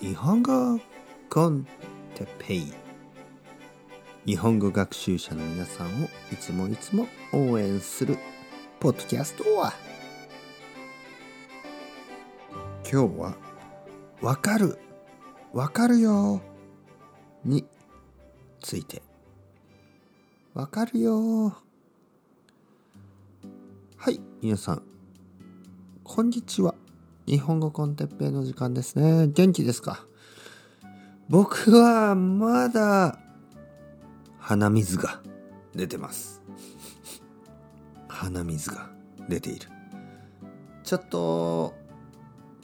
日本語コンテペイ。日本語学習者の皆さんをいつもいつも応援するポッドキャストは。今日は「わかるわかるよ」について。わかるよ。はい皆さん。こんにちは。日本語コンテッペイの時間ですね。元気ですか？僕はまだ鼻水が出てます。鼻水が出ている。ちょっと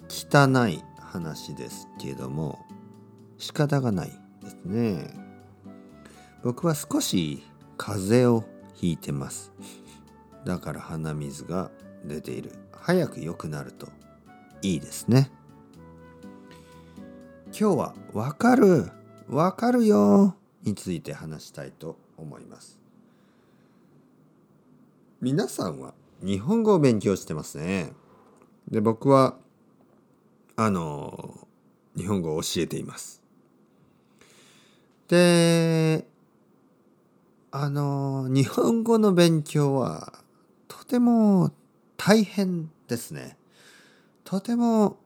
汚い話ですけども仕方がないですね。僕は少し風邪をひいてます。だから鼻水が出ている。早く良くなるといいですね。今日は「わかるわかるよ」について話したいと思います。皆さんは日本語を勉強してますね。で僕はあの日本語を教えています。であの日本語の勉強はとても大変ですね。とても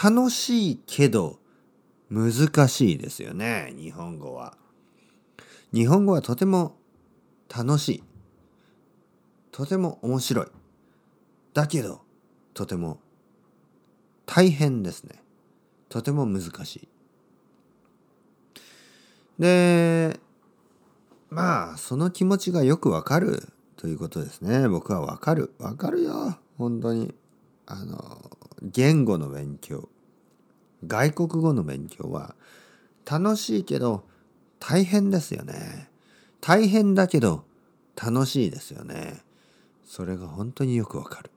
楽しいけど難しいですよね日本語は。日本語はとても楽しい。とても面白い。だけどとても大変ですね。とても難しい。でまあその気持ちがよくわかるということですね。僕はわかる。わかるよ。本当に。あの言語の勉強外国語の勉強は楽しいけど大変ですよね。大変だけど楽しいですよね。それが本当によくわかる。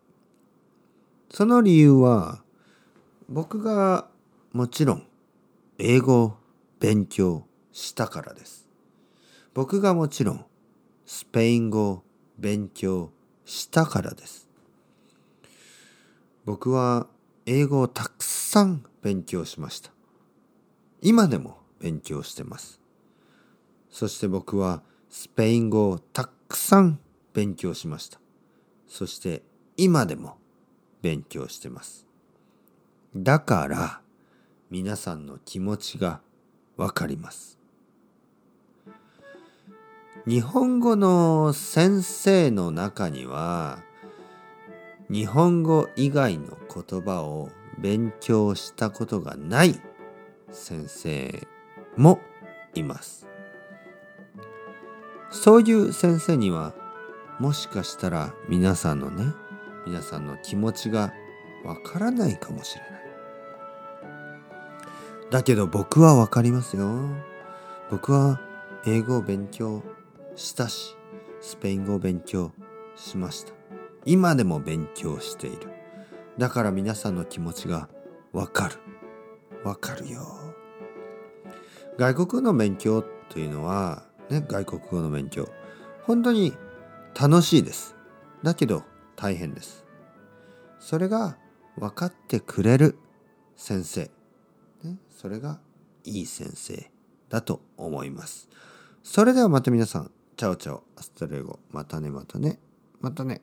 その理由は僕がもちろん英語を勉強したからです。僕がもちろんスペイン語を勉強したからです。僕は英語をたくさん勉強しました。今でも勉強してます。そして僕はスペイン語をたくさん勉強しました。そして今でも勉強してます。だから皆さんの気持ちがわかります。日本語の先生の中には日本語以外の言葉を勉強したことがない先生もいます。そういう先生にはもしかしたら皆さんのね皆さんの気持ちがわからないかもしれない。だけど僕はわかりますよ。僕は英語を勉強したしスペイン語を勉強しました。今でも勉強している。だから皆さんの気持ちがわかる。わかるよ。外国の勉強というのはね外国語の勉強。本当に楽しいです。だけど大変です。それが分かってくれる先生、ね、それがいい先生だと思います。それではまた皆さん。 Chao chao。 Hasta luego。またねまたね。またね。